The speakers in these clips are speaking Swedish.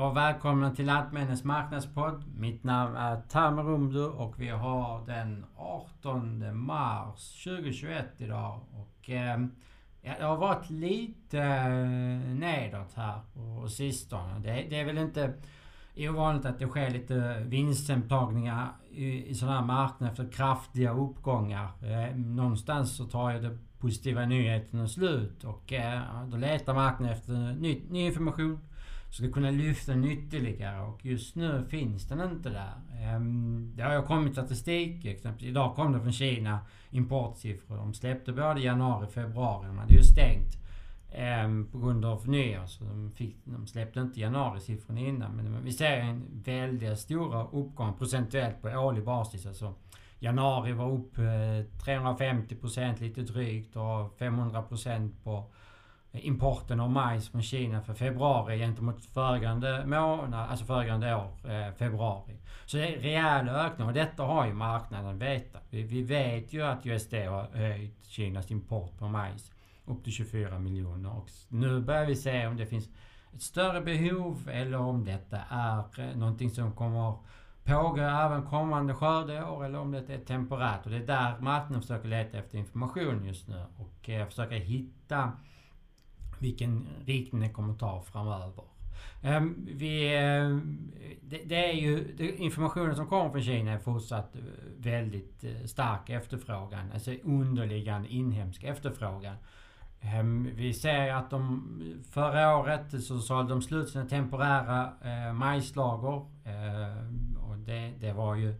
och välkomna till Lantmännens marknadspodd. Mitt namn är Tamer Rumdu och vi har den 18 mars 2021 idag. Och, eh, det har varit lite eh, nedåt här på sistone. Det, det är väl inte ovanligt att det sker lite vinsthemtagningar i, i sådana här marknader efter kraftiga uppgångar. Eh, någonstans så tar ju det positiva nyheterna slut och eh, då letar marknaden efter ny, ny information ska kunna lyfta den ytterligare och just nu finns den inte där. Ehm, det har ju kommit statistik, exempelvis idag kom det från Kina, importsiffror. De släppte både januari och februari. De hade ju stängt ehm, på grund av nyår. Så de, fick, de släppte inte januarisiffrorna innan. Men vi ser en väldigt stora uppgång procentuellt på årlig basis. Alltså, januari var upp eh, 350 procent lite drygt och 500% på importen av majs från Kina för februari gentemot föregående månad, alltså föregående år, eh, februari. Så det är rejäla ökningar och detta har ju marknaden vetat. Vi, vi vet ju att USD har höjt Kinas import på majs upp till 24 miljoner och nu börjar vi se om det finns ett större behov eller om detta är eh, någonting som kommer pågå även kommande skördeår eller om det är temporärt. Och det är där marknaden försöker leta efter information just nu och eh, försöka hitta vilken riktning det kommer ta framöver. Ehm, vi, eh, det, det, är ju informationen som kommer från Kina är fortsatt eh, väldigt eh, stark efterfrågan. Alltså underliggande inhemsk efterfrågan. Ehm, vi ser att de förra året så sålde de slut sina temporära majslager. Ehm, och det, det var ju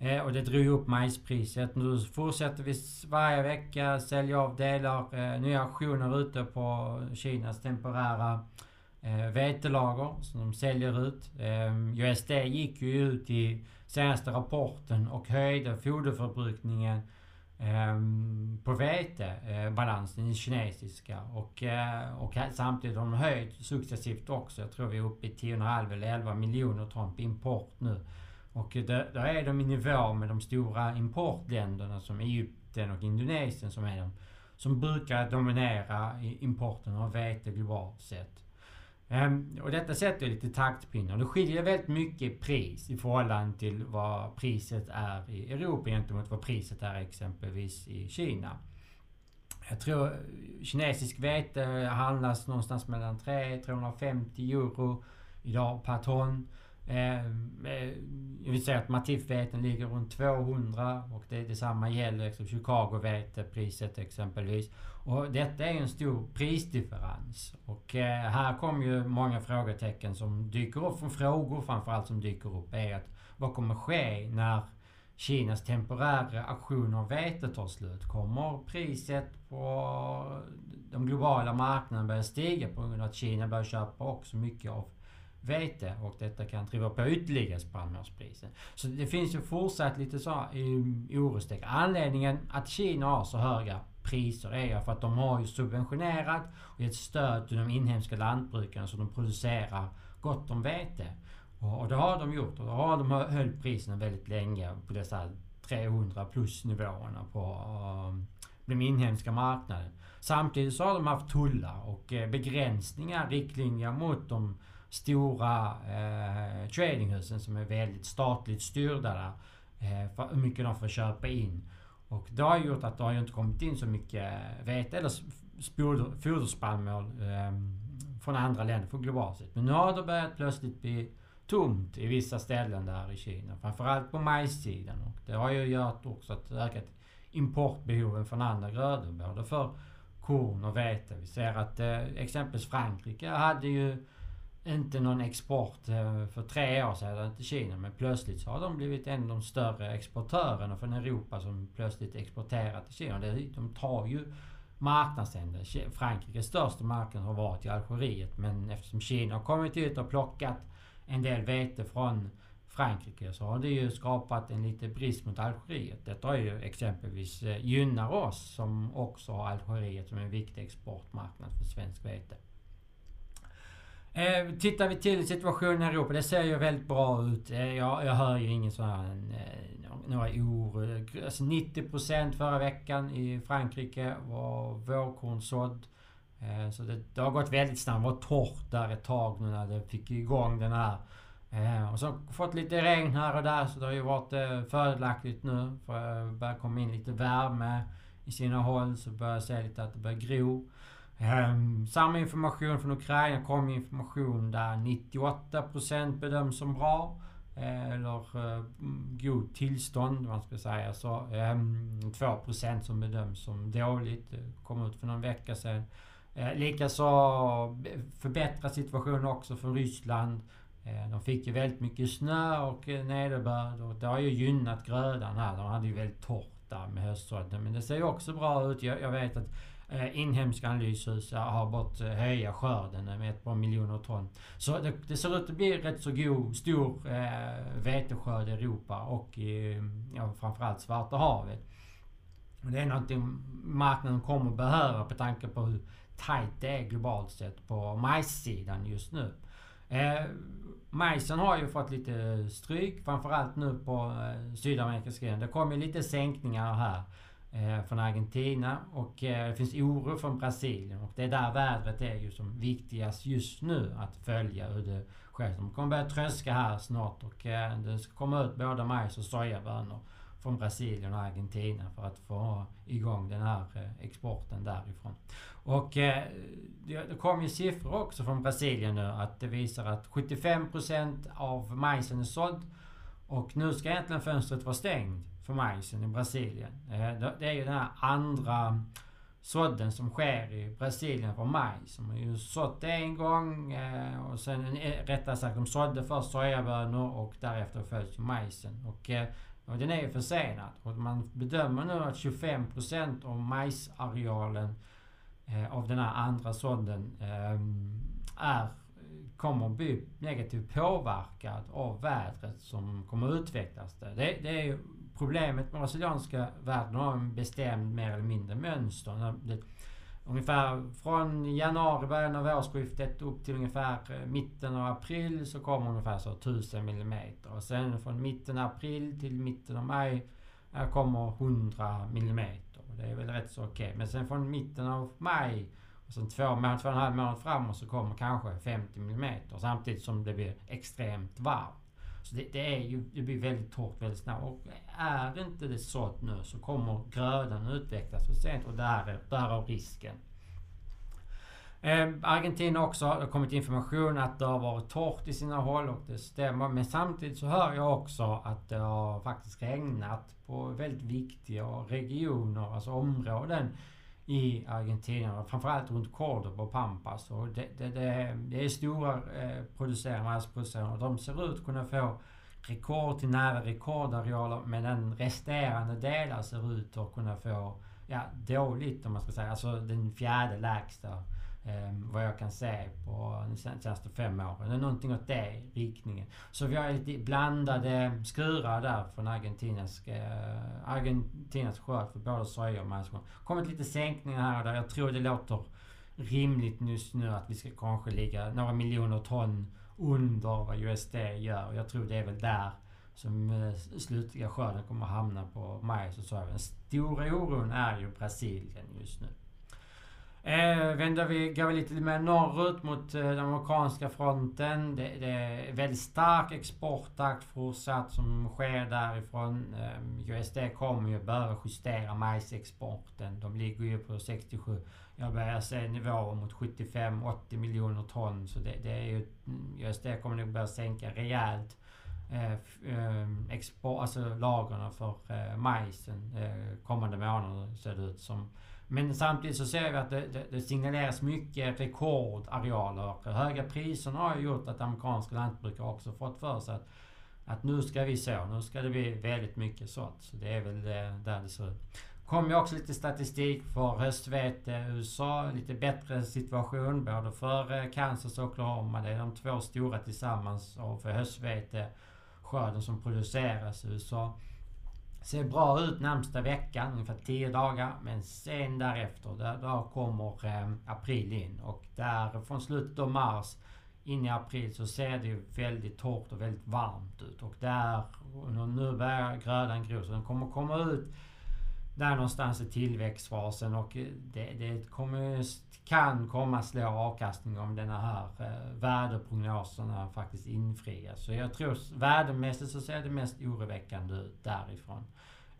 Eh, och det drog upp majspriset. Nu fortsätter vi varje vecka sälja av delar, eh, nya auktioner ute på Kinas temporära eh, vetelager som de säljer ut. Eh, USD gick ju ut i senaste rapporten och höjde foderförbrukningen eh, på vetebalansen eh, i kinesiska. Och, eh, och samtidigt har de höjt successivt också. Jag tror vi är uppe i 10,5 eller 11 miljoner ton på import nu. Och eh, där, där är de i nivå med de stora importländerna som Egypten och Indonesien som är de som brukar dominera importen av vete globalt sett. Ehm, och detta sätter lite taktpinnar. Det skiljer väldigt mycket i pris i förhållande till vad priset är i Europa gentemot vad priset är exempelvis i Kina. Jag tror eh, kinesisk vete handlas någonstans mellan 300-350 euro idag per ton. Eh, eh, jag vill säga att Matif-veten ligger runt 200 och det, detsamma gäller liksom Chicago-vetepriset exempelvis. Och detta är en stor prisdifferens. Och eh, här kommer ju många frågetecken som dyker upp, från frågor framförallt som dyker upp, är att vad kommer ske när Kinas temporära auktion av vete tar slut? Kommer priset på de globala marknaderna börja stiga på grund av att Kina börjar köpa också mycket av vete och detta kan driva på ytterligare spannmålspriset. Så det finns ju fortsatt lite så eh, orostecken. Anledningen att Kina har så höga priser är ju för att de har ju subventionerat och gett stöd till de inhemska lantbrukarna så de producerar gott om vete. Och det har de gjort och då har de höll priserna väldigt länge på dessa 300 plus nivåerna på eh, den inhemska marknaden. Samtidigt så har de haft tullar och eh, begränsningar, riktlinjer mot de stora eh, tradinghusen som är väldigt statligt styrda där. Eh, för hur mycket de får köpa in. Och det har gjort att det har inte kommit in så mycket eh, vete eller foderspannmål eh, från andra länder för globalt sett. Men nu har det börjat plötsligt bli tomt i vissa ställen där i Kina. Framförallt på majssidan. Och det har ju gjort också att ökat importbehoven från andra grödor. Både för korn och vete. Vi ser att eh, exempelvis Frankrike hade ju inte någon export eh, för tre år sedan till Kina men plötsligt så har de blivit en av de större exportörerna från Europa som plötsligt exporterar till Kina. De tar ju marknadsänder. Frankrikes största marknad har varit i Algeriet men eftersom Kina har kommit ut och plockat en del vete från Frankrike så har det ju skapat en liten brist mot Algeriet. Detta har ju exempelvis eh, gynnar oss som också har Algeriet som en viktig exportmarknad för svensk vete. Eh, tittar vi till situationen i Europa, det ser ju väldigt bra ut. Eh, jag, jag hör ju ingen sån här... Eh, några oro. Alltså 90% förra veckan i Frankrike var vårkornsådd. Eh, så det, det, har gått väldigt snabbt. Det var torrt där ett tag nu när det fick igång den här. Eh, och så fått lite regn här och där så det har ju varit eh, fördelaktigt nu. För det börjar komma in lite värme i sina håll så börjar jag se lite att det börjar gro. Um, samma information från Ukraina kom information där 98% bedöms som bra. Eh, eller uh, god tillstånd, man ska säga. Så, ehm, um, 2% som bedöms som dåligt. Kom ut för någon vecka sedan. Uh, Likaså förbättra situationen också för Ryssland. Uh, de fick ju väldigt mycket snö och nederbörd och det har ju gynnat grödan här. De hade ju väldigt torrt där med höstsådden. Men det ser ju också bra ut. Jag, jag vet att Eh, inhemska analyshus eh, har bort eh, höja skörden med ett par miljoner ton. Så det, det ser ut att bli rätt så god, stor eh, veteskörd i Europa och i ja, framförallt Svarta havet. Det är någonting marknaden kommer behöva på tanke på hur tajt det är globalt sett på majssidan just nu. Eh, majsen har ju fått lite stryk, framförallt nu på eh, Sydamerikas gren. Det kom ju lite sänkningar här Eh, från Argentina och eh, det finns oro från Brasilien. Och det är där vädret är ju som viktigast just nu att följa hur det sker. De kommer börja tröska här snart och eh, det ska komma ut både majs och sojabönor från Brasilien och Argentina för att få igång den här exporten därifrån. Och det kom ju siffror också från Brasilien nu att det visar att 75% av majsen är såld. Och nu ska egentligen fönstret vara stängt för majsen i Brasilien. Eh, det är ju den här andra sådden som sker i Brasilien för majs. De har ju sått det en gång eh, och sen eh, rättare sagt de sådde först sojabönor och därefter följs majsen. Och och den är ju försenad. Och man bedömer nu att 25% av majsarealen av den här andra sådden är, kommer att bli negativt påverkad av vädret som kommer att utvecklas där. Det, det är ju problemet med brasilianska världen har en bestämd mer eller mindre mönster. Det, Ungefär från januari, början av årsskiftet upp till ungefär eh, mitten av april så kommer ungefär så 1000 mm. Och sen från mitten av april till mitten av maj kommer 100 mm. Det är väl rätt så okej. Okay. Men sen från mitten av maj och sen två, månader, två och en halv månad framåt så kommer kanske 50 mm. Samtidigt som det blir extremt varmt. Så det, det, är ju, det blir väldigt torrt väldigt snabbt. Och är inte det sått nu så kommer grödan utvecklas för sent och där, därav risken. Eh, Argentina också, det har kommit information att det har varit torrt i sina håll och det stämmer. Men samtidigt så hör jag också att det har faktiskt regnat på väldigt viktiga regioner, alltså områden i Argentina. Framförallt runt Cordoba och Pampas. Och det, det, det, det är stora eh, producerare, massproducerare och de ser ut att kunna få rekord till nära rekordarealer men resterande delar ser ut att kunna få ja, dåligt om man ska säga. Alltså den fjärde lägsta Eh, vad jag kan se på de senaste fem åren. Någonting åt det riktningen. Så vi har lite blandade skurar där från Argentinas, eh, Argentinas skörd för både soja och majskorn. kommit lite sänkningar här och där. Jag tror det låter rimligt just nu att vi ska kanske ligga några miljoner ton under vad USD gör. Jag tror det är väl där som eh, slutliga skörden kommer att hamna på majs och soja. Den stora oron är ju Brasilien just nu. Eh, vänder vi, går vi lite mer norrut mot eh, den amerikanska fronten. Det, det, är väldigt stark exporttakt fortsatt som sker därifrån. Eh, USD kommer ju börja justera majsexporten. De ligger ju på 67. Jag börjar se nivåer mot 75-80 miljoner ton. Så det, det är ju... Mm, USD kommer nog börja sänka rejält. Eh, eh, export, alltså lagren för eh, majsen eh, kommande månader ser det ut som. Men samtidigt så ser vi att det, det, det signaleras mycket rekordarealer. De Höga priserna har ju gjort att amerikanska lantbrukare också fått för sig att, att nu ska vi så. Nu ska det bli väldigt mycket sånt. Så det är väl det, där det ser ut. Kommer ju också lite statistik för höstvete USA. Lite bättre situation både för Kansas och Oklahoma. Det är de två stora tillsammans och för höstvete skörden som produceras i USA. Ser bra ut närmsta veckan, ungefär 10 dagar. Men sen därefter, där, där kommer eh, april in. Och där från slutet av mars in i april så ser det ju väldigt torrt och väldigt varmt ut. Och där, och nu börjar grödan gro. Så den kommer komma ut där någonstans i tillväxtfasen och eh, det, det kommer, kan komma slå avkastning om den här eh, värdeprognoserna faktiskt infrias. Så jag tror värdemässigt så ser det mest oroväckande ut därifrån.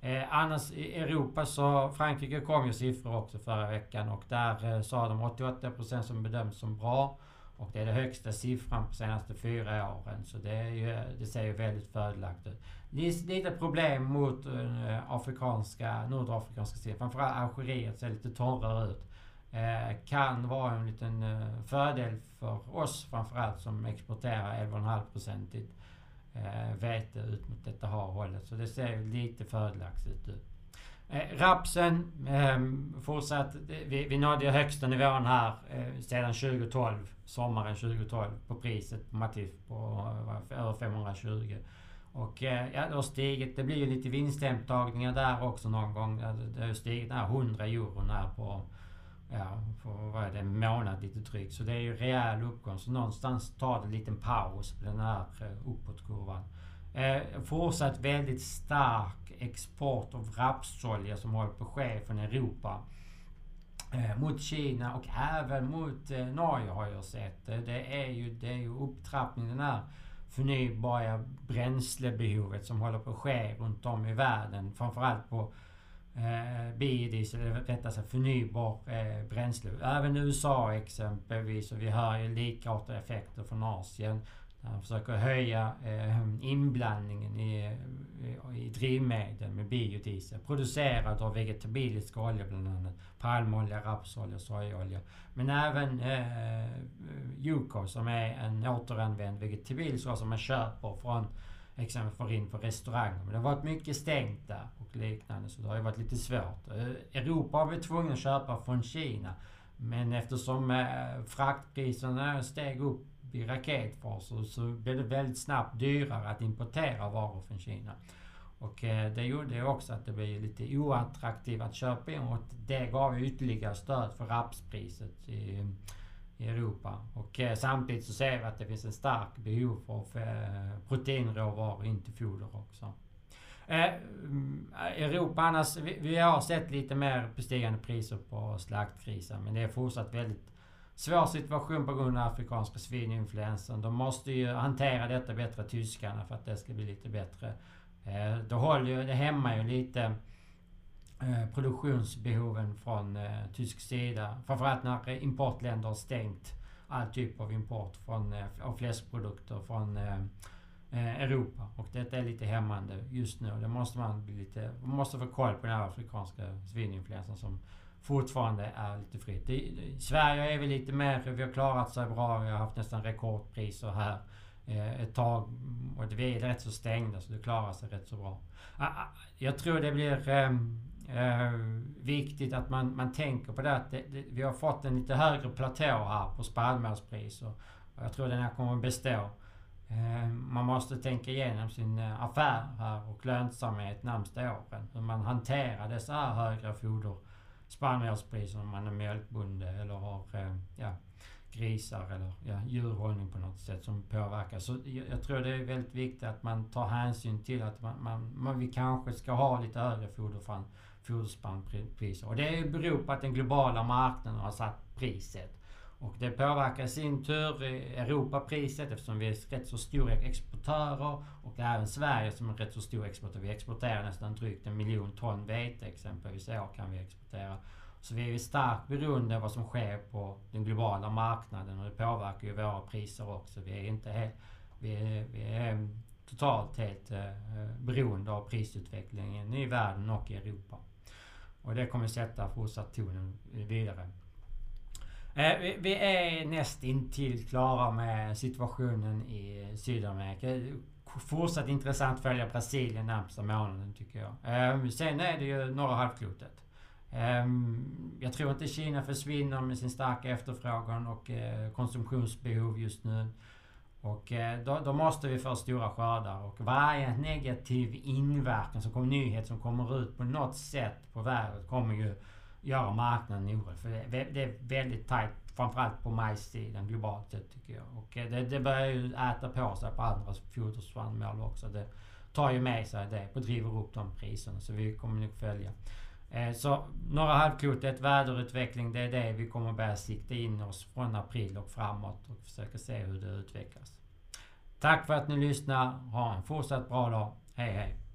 Eh, annars i Europa så Frankrike kom ju siffror också förra veckan och där eh, sa de 88% som bedöms som bra. Och det är den högsta siffran på senaste fyra åren. Så det, är ju, det ser ju väldigt fördelaktigt ut. Lite problem mot äh, afrikanska, nordafrikanska sidan. Framförallt Algeriet ser lite torrare ut. Eh, kan vara en liten eh, fördel för oss framförallt som exporterar 11,5-procentigt eh, vete ut mot detta hållet. Så det ser lite fördelaktigt ut. Eh, rapsen ehm, eh, fortsatt. Vi, vi nådde ju högsta nivån här eh, sedan 2012. Sommaren 2012 på priset på Matif på över 520. Och eh, ja, det har stigit. Det blir ju lite vinsthemtagningar där också någon gång. Det har stigit här 100 euro här på ja, på vad är det, en månad lite drygt. Så det är ju rejäl uppgång. Så någonstans tar det en liten paus på den här eh, uppåtkurvan. Eh, fortsatt väldigt stark export av rapsolja som håller på att ske från Europa. Eh, mot Kina och även mot eh, Norge har jag sett. Eh, det är ju, det är ju upptrappningen, den här förnybara bränslebehovet som håller på att ske runt om i världen. Framförallt på eh, biodiesel, eller rättare sagt förnybar eh, bränsle. Även USA exempelvis, och vi hör ju likartade effekter från Asien. Där man försöker höja eh, inblandningen i, i, drivmedel med biodiesel. Producerad av vegetabiliska olja bland annat. Palmolja, rapsolja, sojaolja. Men även eh, Yuko som är en återanvänd vegetabilisk olja som man köper från exempel får in på restauranger. Men det har varit mycket stängt där och liknande så det har ju varit lite svårt. Eh, Europa har vi tvungna att köpa från Kina. Men eftersom eh, fraktpriserna steg upp vid raketfart så, så blev det väldigt snabbt dyrare att importera varor från Kina. Och eh, det gjorde också att det blev lite oattraktivt att köpa in och det gav ytterligare stöd för rapspriset i, i Europa. Och eh, samtidigt så ser vi att det finns en stark behov av eh, proteinråvaror in till foder också. Eh, mm, Europa annars, vi, vi, har sett lite mer bestigande priser på slaktgrisar men det är fortsatt väldigt svår situation på grund av afrikanska svininfluensan. De måste ju hantera detta bättre, tyskarna, för att det ska bli lite bättre. Eh, det håller ju, det hämmar ju lite Eh, produktionsbehoven från eh, tysk sida. Framförallt när importländer har stängt all typ av import från, eh, av fläskprodukter från eh, eh Europa. Och detta är lite hämmande just nu. Det måste man bli lite... Man måste få koll på den här afrikanska svininfluensan som fortfarande är lite fritt. I, Sverige är vi lite mer... Vi har klarat sig bra. Vi har haft nästan rekordpriser här eh, ett tag. Och vi är rätt så stängda så det klarar sig rätt så bra. Ah, ah, jag tror det blir... Ehm, eh, viktigt att man, man tänker på det att det, det, vi har fått en lite högre platå här på spannmålspriser. Och jag tror den här kommer att bestå. Ehm, man måste tänka igenom sin eh, affär här och lönsamhet närmsta åren. Hur man hanterar dessa här högre foder spannmålspris om man är mjölkbonde eller har eh, ja, grisar eller ja, djurhållning på något sätt som påverkar. Så jag, tror det är väldigt viktigt att man tar hänsyn till att man, man, man vi kanske ska ha lite högre foderspannpriser. Och det beror på att den globala marknaden har satt priset. Och det påverkar i sin tur Europapriset eftersom vi är rätt så stora exportörer. Och även Sverige som är rätt så stor exportör. Vi exporterar nästan drygt en miljon ton vete exempelvis i år kan vi exportera. Så vi är starkt beroende av vad som sker på den globala marknaden och det påverkar ju våra priser också. Vi är inte helt... Vi är, vi är totalt helt eh, beroende av prisutvecklingen i världen och i Europa. Och det kommer sätta fortsatt tonen vidare. Eh, vi är näst intill klara med situationen i Sydamerika. Fortsatt intressant att följa Brasilien närmsta månaden tycker jag. Ehm, sen är det ju norra halvklotet. Ehm, jag tror inte Kina försvinner med sin starka efterfrågan och eh, konsumtionsbehov just nu. Och eh, då, då, måste vi få stora skördar och varje negativ inverkan, som kommer, nyhet som kommer ut på något sätt på vädret kommer ju göra marknaden orolig. För det, det, är väldigt tajt, framförallt på majssidan globalt sett tycker jag. Och eh, det, det börjar ju äta på sig på andra foderspannmål också. Det tar ju med sig det och driver upp de priserna. Så vi kommer nog följa. Eh, så norra halvklotet, väderutveckling, det är det vi kommer börja sikta in oss från april och framåt och försöka se hur det utvecklas. Tack för att ni lyssnar. Ha en fortsatt bra dag. Hej hej!